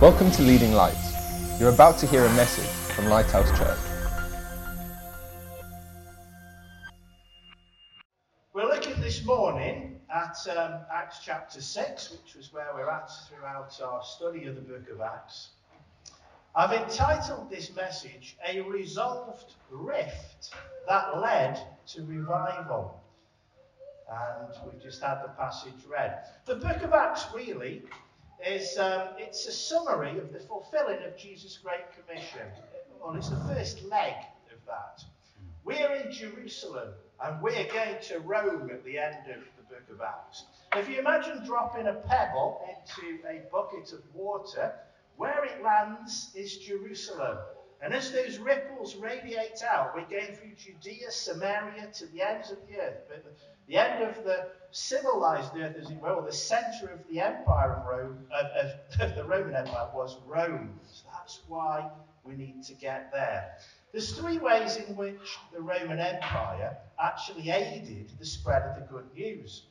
Welcome to Leading Lights. You're about to hear a message from Lighthouse Church. We're looking this morning at um, Acts chapter 6, which was where we're at throughout our study of the book of Acts. I've entitled this message A Resolved Rift That Led to Revival. And we've just had the passage read. The book of Acts really is um, it's a summary of the fulfilling of Jesus' Great Commission. Well, it's the first leg of that. We're in Jerusalem and we're going to Rome at the end of the book of Acts. If you imagine dropping a pebble into a bucket of water, where it lands is Jerusalem. And as those ripples radiate out, we're going through Judea, Samaria, to the ends of the earth. But the end of the civilized earth, as it were, or the center of the empire of Rome, of, of, of the Roman Empire, was Rome. So that's why we need to get there. There's three ways in which the Roman Empire actually aided the spread of the good news.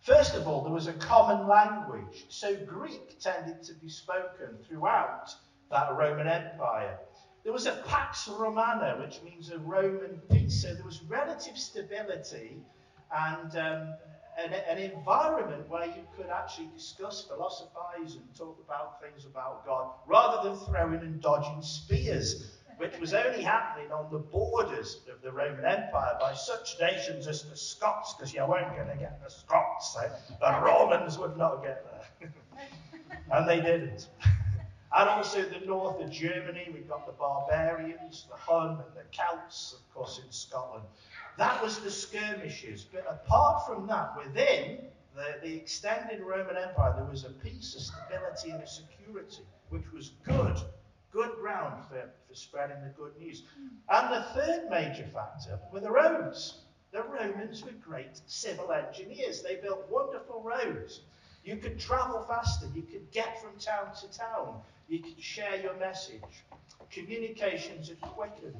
First of all, there was a common language, so Greek tended to be spoken throughout that Roman Empire. There was a Pax Romana, which means a Roman peace, so there was relative stability and um, an, an, environment where you could actually discuss, philosophize, and talk about things about God, rather than throwing and dodging spears which was only happening on the borders of the Roman Empire by such nations as the Scots, because you weren't going to get the Scots. Eh? The Romans would not get there. and they didn't. and also the north of Germany, we've got the barbarians, the Hun, and the Celts, of course, in Scotland. That was the skirmishes. But apart from that, within the, the extended Roman Empire, there was a peace, a stability, and a security, which was good good ground for, for spreading the good news. And the third major factor were the roads. The Romans were great civil engineers. They built wonderful roads. You could travel faster. You could get from town to town. You could share your message. Communications are quickened.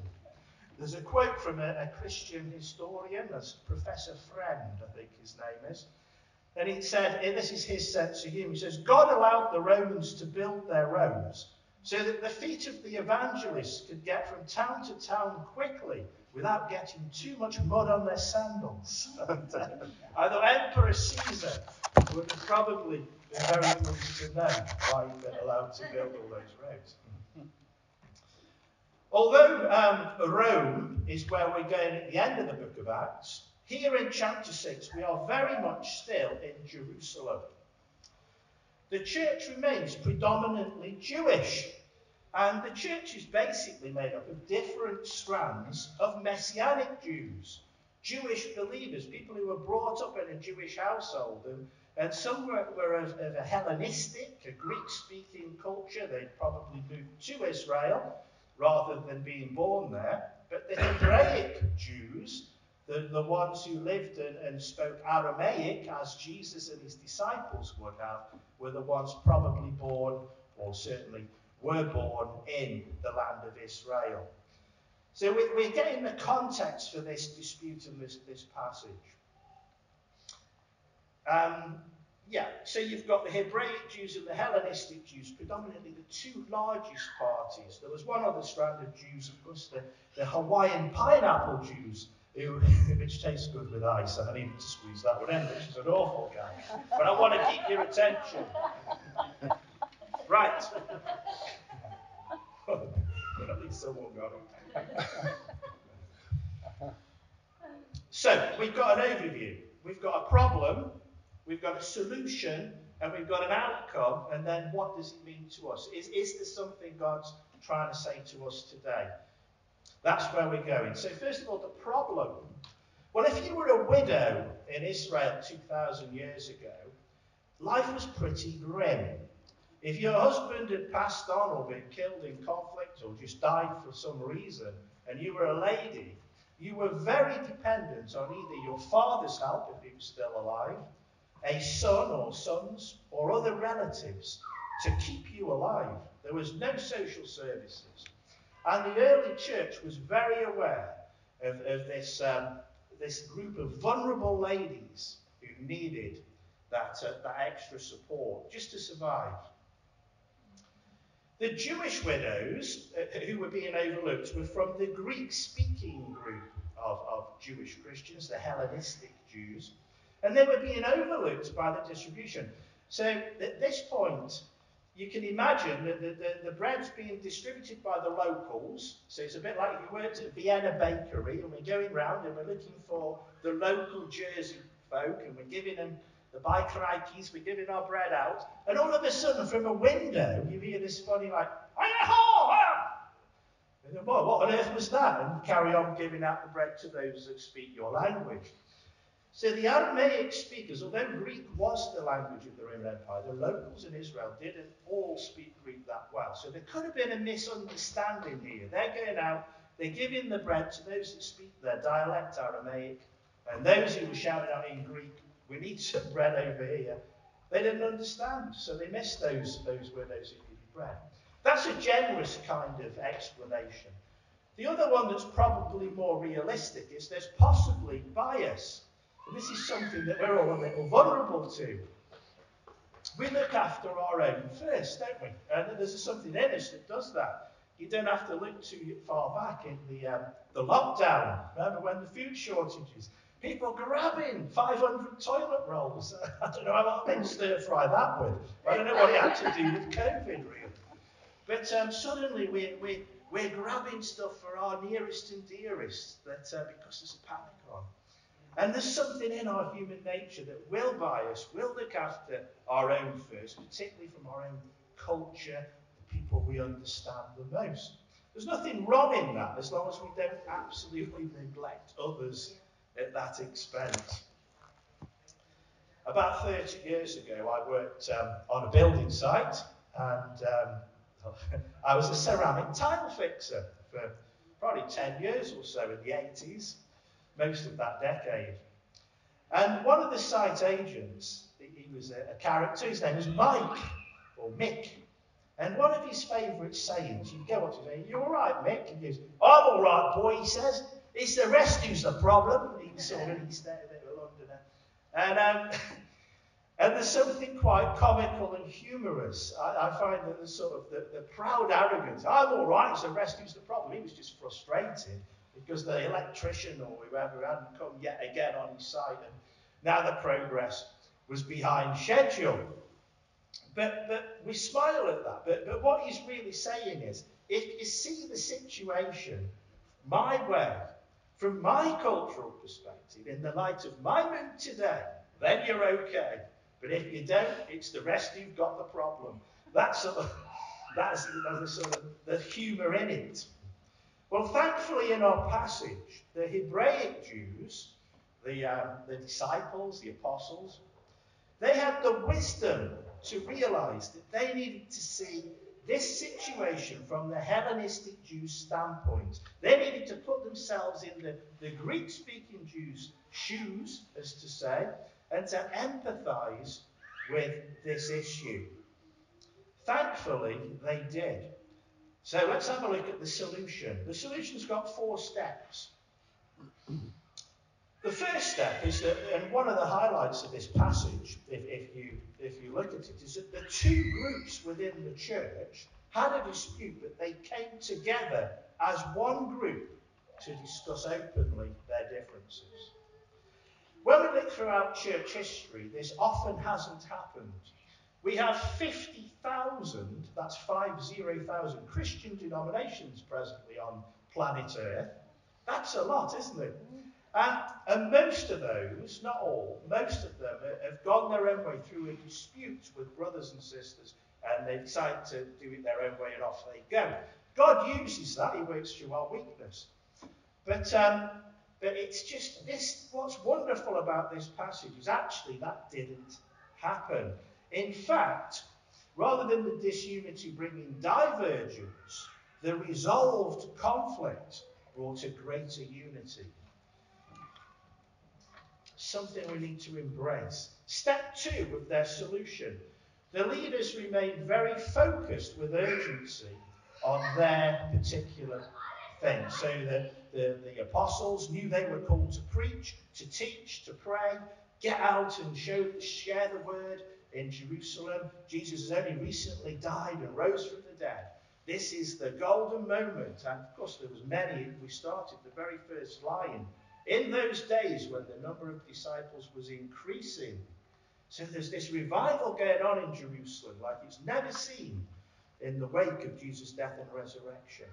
There's a quote from a, a Christian historian, that's Professor Friend, I think his name is. And he said, and this is his sense of humor, he says, God allowed the Romans to build their roads so that the feet of the evangelists could get from town to town quickly without getting too much mud on their sandals. and, uh, although Emperor Caesar would probably been very to know why been allowed to build all those roads. Although um, Rome is where we're going at the end of the book of Acts, here in chapter 6 we are very much still in Jerusalem. The church remains predominantly Jewish. And the church is basically made up of different strands of Messianic Jews, Jewish believers, people who were brought up in a Jewish household. And, and some were, were of, of a Hellenistic, a Greek speaking culture. They'd probably moved to Israel rather than being born there. But the Hebraic Jews, the, the ones who lived and, and spoke Aramaic, as Jesus and his disciples would have, were the ones probably born, or certainly were born in the land of Israel. So we're getting the context for this dispute in this, this passage. Um, yeah, so you've got the Hebraic Jews and the Hellenistic Jews, predominantly the two largest parties. There was one other strand of Jews, of course, the, the Hawaiian pineapple Jews, who, which tastes good with ice. I need to squeeze that one in, which is an awful guy. But I want to keep your attention. Right. Got it. so, we've got an overview. We've got a problem, we've got a solution, and we've got an outcome, and then what does it mean to us? Is, is there something God's trying to say to us today? That's where we're going. So, first of all, the problem. Well, if you were a widow in Israel 2,000 years ago, life was pretty grim. If your husband had passed on or been killed in conflict or just died for some reason, and you were a lady, you were very dependent on either your father's help if he was still alive, a son or sons, or other relatives to keep you alive. There was no social services. And the early church was very aware of, of this, um, this group of vulnerable ladies who needed that, uh, that extra support just to survive. The Jewish widows uh, who were being overlooked were from the Greek speaking group of, of Jewish Christians, the Hellenistic Jews, and they were being overlooked by the distribution. So at this point, you can imagine that the, the, the, bread's being distributed by the locals. So it's a bit like you worked at Vienna Bakery and we're going round and we're looking for the local Jersey folk and we're giving them the bikerakis, we're giving our bread out. And all of a sudden, from a window, you hear this funny, like, and then, well, what on earth was that? And carry on giving out the bread to those that speak your language. So the Aramaic speakers, although Greek was the language of the Roman Empire, the locals in Israel didn't all speak Greek that well. So there could have been a misunderstanding here. They're going out, they're giving the bread to those that speak their dialect Aramaic, and those who were shouting out in Greek, we need some bread over here. They didn't understand, so they missed those, those widows who needed bread. That's a generous kind of explanation. The other one that's probably more realistic is there's possibly bias. And this is something that we're all a little vulnerable to. We look after our own first, don't we? And there's something in us that does that. You don't have to look too far back in the, um, the lockdown. Remember when the food shortages? People grabbing 500 toilet rolls. I don't know how they stir fry that with. I don't know what it had to do with COVID, really. But um, suddenly we, we, we're grabbing stuff for our nearest and dearest that uh, because there's a panic on. And there's something in our human nature that will bias, will look after our own first, particularly from our own culture, the people we understand the most. There's nothing wrong in that as long as we don't absolutely neglect others at that expense. About 30 years ago, I worked um, on a building site and um, I was a ceramic tile fixer for probably 10 years or so in the 80s most of that decade. And one of the site agents, he was a, a character, his name was Mike, or Mick. And one of his favourite sayings, you go up to him, you all right, Mick? He goes, I'm all right, boy, he says. It's the rest who's the problem. Of, he's there, a Londoner. And, um, and there's something quite comical and humorous. I, I find that the sort of the, the proud arrogance, I'm all right, it's the rest who's the problem. He was just frustrated because the electrician or whoever hadn't come yet again on his side, and now the progress was behind schedule. But, but we smile at that. But, but what he's really saying is if you see the situation my way, from my cultural perspective, in the light of my mood today, then you're okay. But if you don't, it's the rest who've got the problem. That's sort of, that's the, sort of the humour in it. Well, thankfully, in our passage, the Hebraic Jews, the, um, the disciples, the apostles, they had the wisdom to realize that they needed to see this situation from the Hellenistic Jews' standpoint. They needed to put themselves in the, the Greek speaking Jews' shoes, as to say, and to empathize with this issue. Thankfully, they did. So let's have a look at the solution. The solution's got four steps. The first step is that, and one of the highlights of this passage, if, if, you, if you look at it, is that the two groups within the church had a dispute, but they came together as one group to discuss openly their differences. When we look throughout church history, this often hasn't happened. We have 50,000, that's 50,000 Christian denominations presently on planet Earth. That's a lot, isn't it? And, and most of those, not all, most of them have gone their own way through a dispute with brothers and sisters, and they decide to do it their own way, and off they go. God uses that, He works through our weakness. But, um, but it's just this what's wonderful about this passage is actually that didn't happen. In fact, rather than the disunity bringing divergence, the resolved conflict brought a greater unity. Something we need to embrace. Step two of their solution. The leaders remained very focused with urgency on their particular thing. So the, the, the apostles knew they were called to preach, to teach, to pray, get out and show, share the word, in Jerusalem. Jesus has only recently died and rose from the dead. This is the golden moment. And of course, there was many. We started the very first line. In those days when the number of disciples was increasing. So there's this revival going on in Jerusalem like it's never seen in the wake of Jesus' death and resurrection.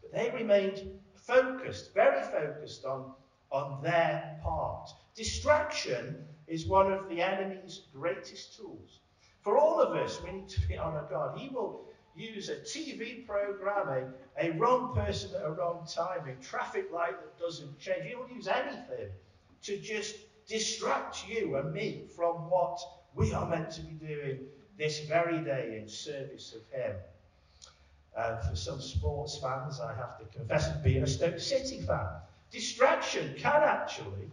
But they remained focused, very focused on, on their part. Distraction is one of the enemy's greatest tools. For all of us, we need to be on our guard. He will use a TV program, a, wrong person at a wrong time, a traffic light that doesn't change. You don't use anything to just distract you and me from what we are meant to be doing this very day in service of Him. Uh, for some sports fans, I have to confess, being a Stoke City fan, distraction can actually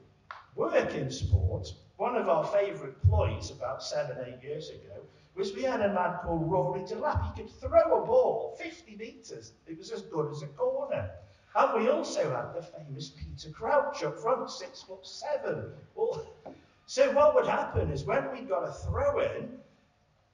work in sport. One of our favourite ploys about seven, eight years ago was we had a man called Rory Delap. He could throw a ball 50 metres. It was as good as a corner. And we also had the famous Peter Crouch up front, six foot seven. Well, so what would happen is when we got a throw in,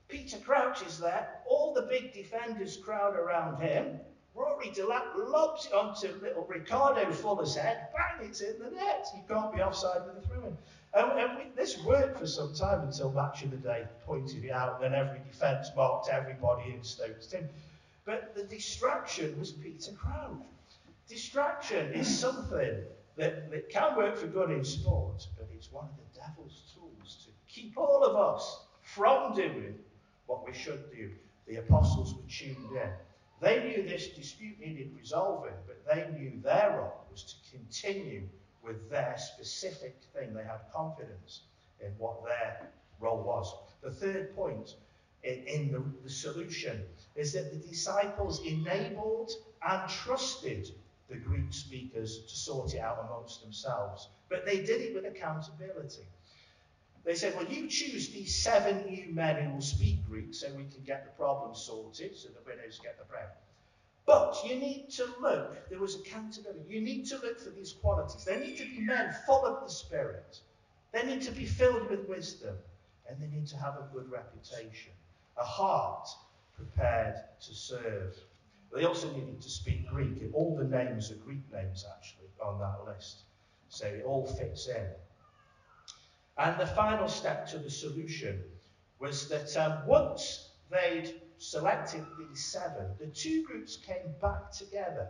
Peter Crouch is there, all the big defenders crowd around him. Rory Delap lobs it onto little Ricardo Fuller's head, bang, it's in the net. You can't be offside with a throw in. And, and we, this worked for some time until Match of the Day pointed it out, and then every defence marked everybody in Stoke's team. But the distraction was Peter Crouch. Distraction is something that, that can work for good in sport, but it's one of the devil's tools to keep all of us from doing what we should do. The apostles were tuned in. They knew this dispute needed resolving, but they knew their role was to continue with their specific thing. They had confidence in what their role was. The third point in, in the, the solution is that the disciples enabled and trusted the Greek speakers to sort it out amongst themselves. But they did it with accountability. They said, well, you choose these seven new men who will speak Greek so we can get the problem sorted, so the widows get the bread. But you need to look, there was accountability. You need to look for these qualities. They need to be men full of the Spirit. They need to be filled with wisdom. And they need to have a good reputation, a heart prepared to serve. They also needed to speak Greek. All the names are Greek names, actually, on that list. So it all fits in. And the final step to the solution was that um, once they'd selected these seven, the two groups came back together.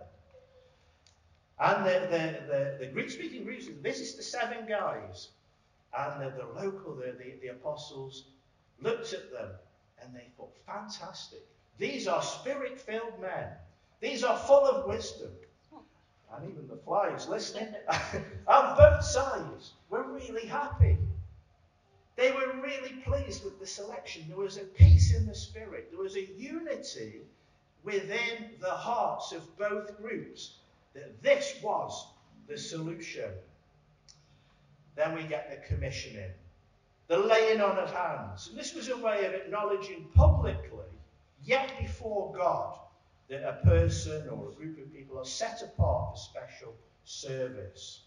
And the, the, the, the Greek speaking groups, this is the seven guys. And the, the local, the, the, the apostles, looked at them and they thought, fantastic. These are spirit filled men. These are full of wisdom. And even the flies listening. on both sides were really happy. They were really pleased with the selection. There was a peace in the spirit, there was a unity within the hearts of both groups that this was the solution. Then we get the commissioning, the laying on of hands. And this was a way of acknowledging publicly, yet before God, that a person or a group of people are set apart for special service.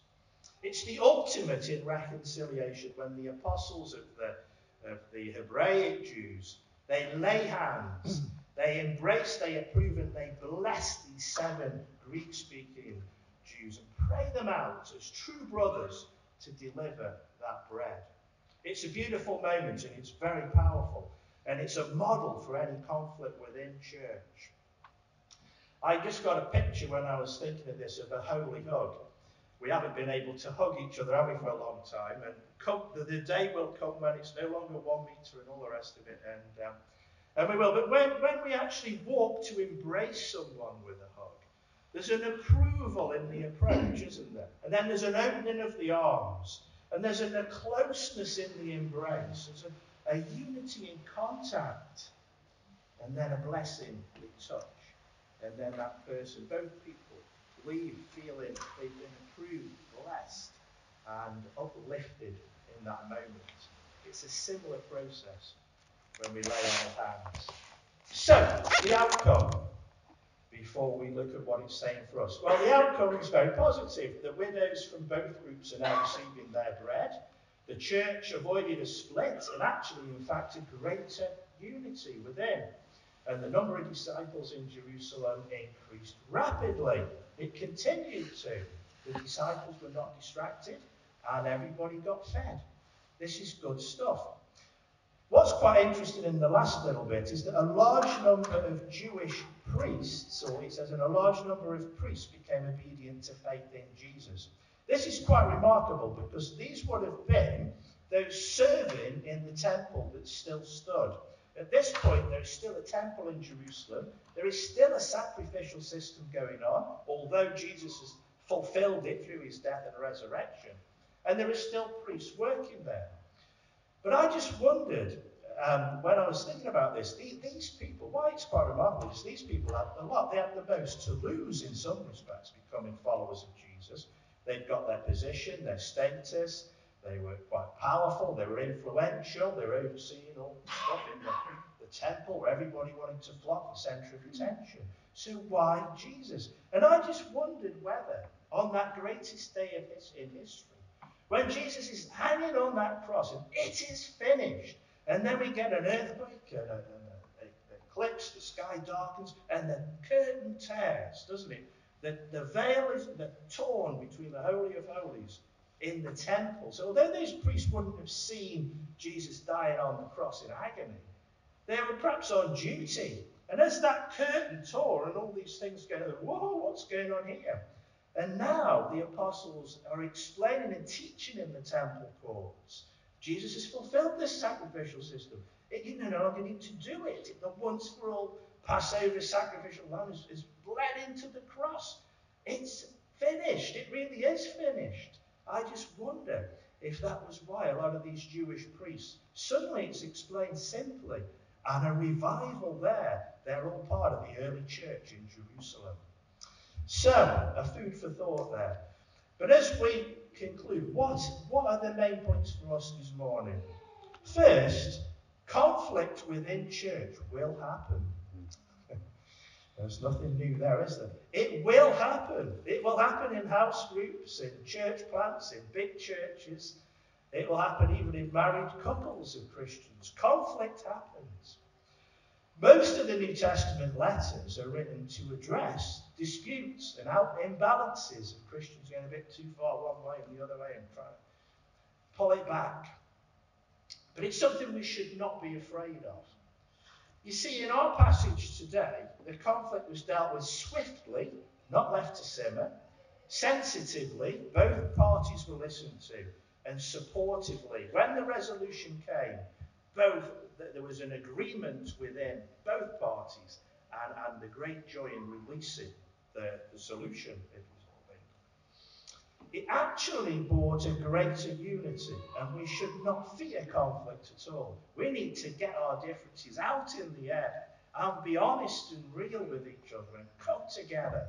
It's the ultimate in reconciliation when the apostles of the, of the Hebraic Jews, they lay hands, they embrace, they approve, and they bless these seven Greek speaking Jews and pray them out as true brothers to deliver that bread. It's a beautiful moment and it's very powerful. And it's a model for any conflict within church. I just got a picture when I was thinking of this of a holy hug we haven't been able to hug each other, have we, for a long time? And come, the, the, day will come when it's no longer one metre and all the rest of it, and, um, and we will. But when, when we actually walk to embrace someone with a hug, there's an approval in the approach, isn't there? And then there's an opening of the arms, and there's a closeness in the embrace, there's a, a unity in contact, and then a blessing in touch. And then that person, both people, leave feeling they've been blessed, and uplifted in that moment. It's a similar process when we lay our hands. So, the outcome, before we look at what it's saying for us. Well, the outcome is very positive. The widows from both groups are now receiving their bread. The church avoided a split and actually, in fact, a greater unity within. And the number of disciples in Jerusalem increased rapidly. It continued to. The disciples were not distracted and everybody got fed. This is good stuff. What's quite interesting in the last little bit is that a large number of Jewish priests, or it says, and a large number of priests became obedient to faith in Jesus. This is quite remarkable because these would have been those serving in the temple that still stood. At this point, there is still a temple in Jerusalem. There is still a sacrificial system going on, although Jesus has fulfilled it through his death and resurrection. And there are still priests working there. But I just wondered um, when I was thinking about this, these, these, people, why it's quite remarkable is these people have a lot, they have the most to lose in some respects becoming followers of Jesus. They've got their position, their status, they were quite powerful, they were influential, they were overseeing all the stuff in the, the temple where everybody wanted to flock, the centre of attention. So why Jesus? And I just wondered whether on that greatest day of his, in history, when Jesus is hanging on that cross and it is finished, and then we get an earthquake and an eclipse, the sky darkens, and the curtain tears, doesn't it? The, the veil is the, torn between the Holy of Holies in the temple. So although these priests wouldn't have seen Jesus dying on the cross in agony, they were perhaps on duty. And as that curtain tore and all these things go, whoa, what's going on here? And now the apostles are explaining and teaching in the temple courts. Jesus has fulfilled this sacrificial system. It, you no longer need to do it. The once for all Passover sacrificial lamb is, is bled into the cross. It's finished. It really is finished. I just wonder if that was why a lot of these Jewish priests, suddenly it's explained simply, and a revival there. They're all part of the early church in Jerusalem. So, a food for thought there. But as we conclude, what, what are the main points for us this morning? First, conflict within church will happen. There's nothing new there, is there? It will happen. It will happen in house groups, in church plants, in big churches. It will happen even in married couples of Christians. Conflict happens. Most of the New Testament letters are written to address disputes and imbalances of Christians going a bit too far one way and the other way and trying to pull it back. But it's something we should not be afraid of. You see, in our passage today, the conflict was dealt with swiftly, not left to simmer, sensitively, both parties were listened to, and supportively. When the resolution came, both there was an agreement within both parties and, and the great joy in releasing the, the solution it was all It actually brought a greater unity, and we should not fear conflict at all. We need to get our differences out in the air and be honest and real with each other and come together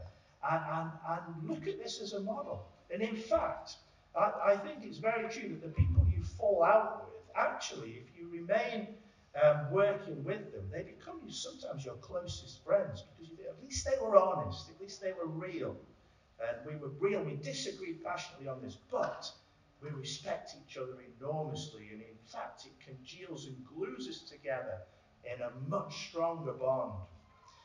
and, and, and look at this as a model. And in fact, I, I think it's very true that the people you fall out with, actually, if you remain um, working with them, they become you sometimes your closest friends because you, at least they were honest, at least they were real. And we were real, we disagreed passionately on this, but we respect each other enormously. And in fact, it congeals and glues us together in a much stronger bond.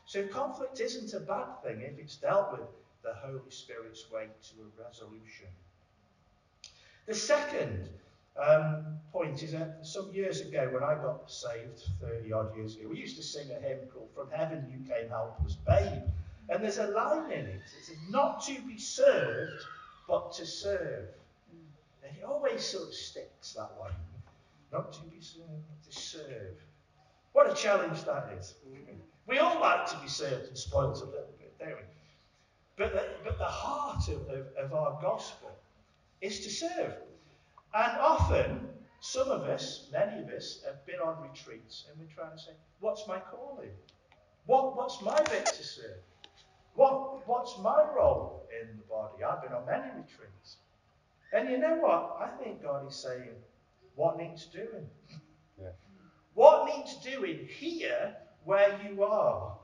So conflict isn't a bad thing if it's dealt with the Holy Spirit's way to a resolution. The second um, point is that some years ago when I got saved, 30 odd years ago, we used to sing a hymn called From Heaven You Came Helpless Babe. And there's a line in it. It says, Not to be served, but to serve. And it always sort of sticks that one. Not to be served, but to serve. What a challenge that is. We all like to be served and spoiled a little bit, don't we? But the, but the heart of, of, of our gospel is to serve. And often, some of us, many of us, have been on retreats and we're trying to say, what's my calling? What, what's my bit to serve? What, what's my role in the body? I've been on many retreats. And you know what? I think God is saying, what needs doing? Yeah. What needs doing here where you are?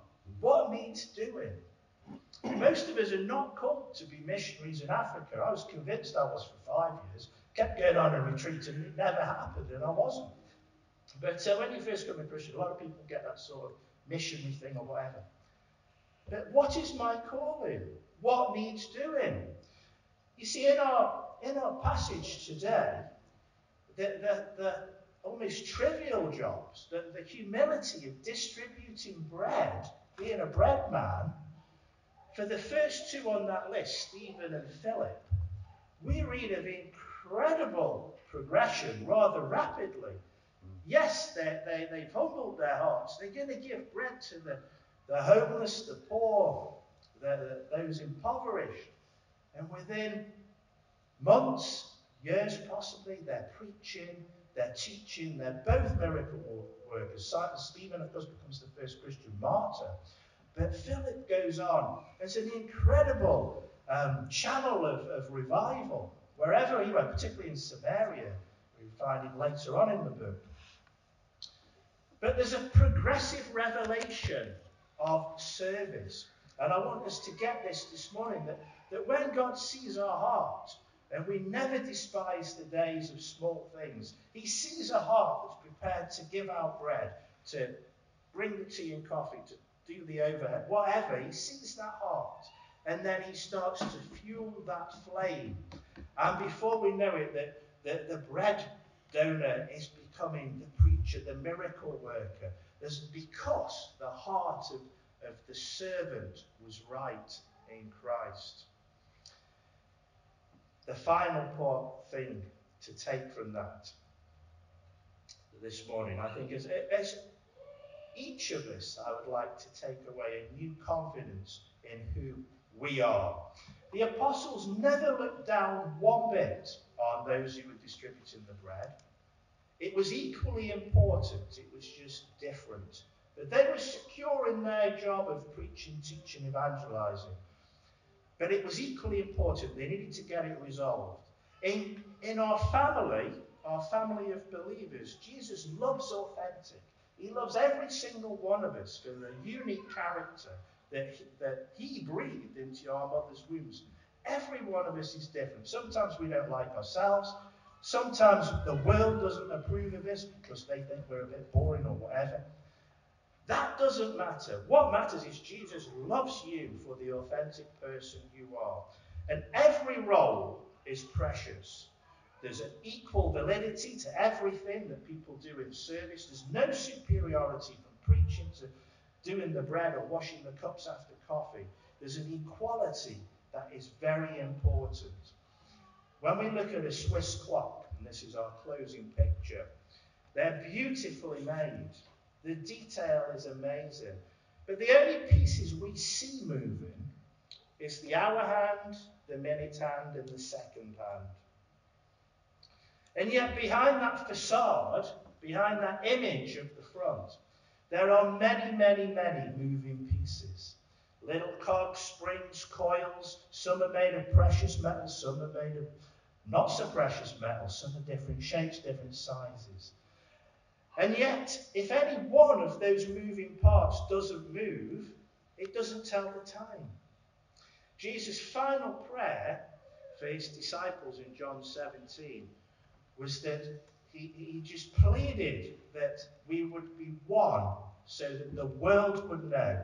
What needs doing? Most of us are not called to be missionaries in Africa. I was convinced I was for five years. Kept going on a retreat and it never happened, and I wasn't. But uh, when you first become a Christian, a lot of people get that sort of missionary thing or whatever. But what is my calling? What needs doing? You see, in our in our passage today, the, the, the almost trivial jobs, the, the humility of distributing bread, being a bread man, for the first two on that list, Stephen and Philip, we read of incredible progression rather rapidly. Yes, they, they, they've humbled their hearts. They're going to give bread to the, the homeless, the poor, the, the, those impoverished. And within months, years possibly, they're preaching, they're teaching, they're both miracle workers. Stephen, of course, becomes the first Christian martyr. But Philip goes on. It's an incredible um, channel of, of revival wherever he went, particularly in Samaria. We find it later on in the book. But there's a progressive revelation of service. And I want us to get this this morning that, that when God sees our heart, and we never despise the days of small things, He sees a heart that's prepared to give out bread, to bring the tea and coffee, to do the overhead, whatever. He sees that heart. And then He starts to fuel that flame. And before we know it, the, the, the bread donor is becoming the preacher, the miracle worker. There's because the heart of, of the servant was right in Christ. The final thing to take from that this morning, I think, is as each of us, I would like to take away a new confidence in who we are. The apostles never looked down one bit on those who were distributing the bread. It was equally important, it was just different. But they were secure in their job of preaching, teaching, evangelizing. But it was equally important, they needed to get it resolved. In, in our family, our family of believers, Jesus loves authentic. He loves every single one of us for the unique character that he, that he breathed into our mother's wombs. Every one of us is different. Sometimes we don't like ourselves. Sometimes the world doesn't approve of us because they think we're a bit boring or whatever. That doesn't matter. What matters is Jesus loves you for the authentic person you are. And every role is precious. There's an equal validity to everything that people do in service. There's no superiority from preaching to doing the bread or washing the cups after coffee. There's an equality that is very important. When we look at a Swiss clock, and this is our closing picture, they're beautifully made. The detail is amazing. But the only pieces we see moving is the hour hand, the minute hand, and the second hand. And yet, behind that facade, behind that image of the front, there are many, many, many moving pieces. Little cogs, springs, coils. Some are made of precious metal, some are made of not so precious metal, some are different shapes, different sizes. And yet, if any one of those moving parts doesn't move, it doesn't tell the time. Jesus' final prayer for his disciples in John 17 was that he, he just pleaded that we would be one so that the world would know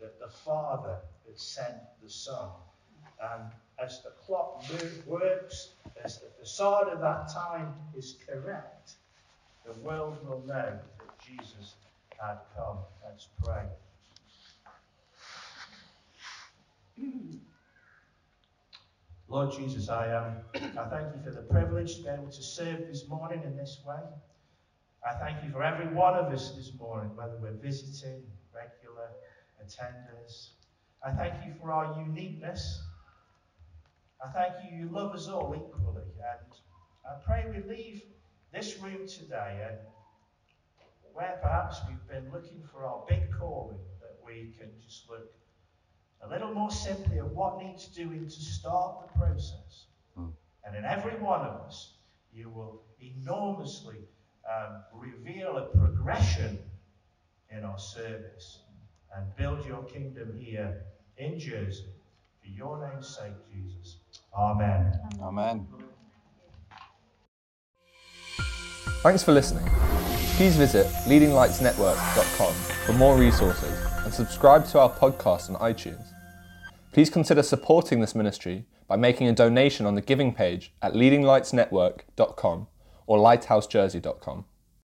that the Father had sent the Son. And as the clock works, as the facade of that time is correct, the world will know that Jesus had come. Let's pray. Lord Jesus, I, um, I thank you for the privilege to be able to serve this morning in this way. I thank you for every one of us this morning, whether we're visiting, regular attenders. I thank you for our uniqueness. I thank you, you love us all equally. And I pray we leave this room today and where perhaps we've been looking for our big calling, that we can just look a little more simply at what needs doing to start the process. Mm. And in every one of us, you will enormously um, reveal a progression in our service and build your kingdom here in Jersey. For your name's sake, Jesus. Amen. Amen. Thanks for listening. Please visit leadinglightsnetwork.com for more resources and subscribe to our podcast on iTunes. Please consider supporting this ministry by making a donation on the giving page at leadinglightsnetwork.com or lighthousejersey.com.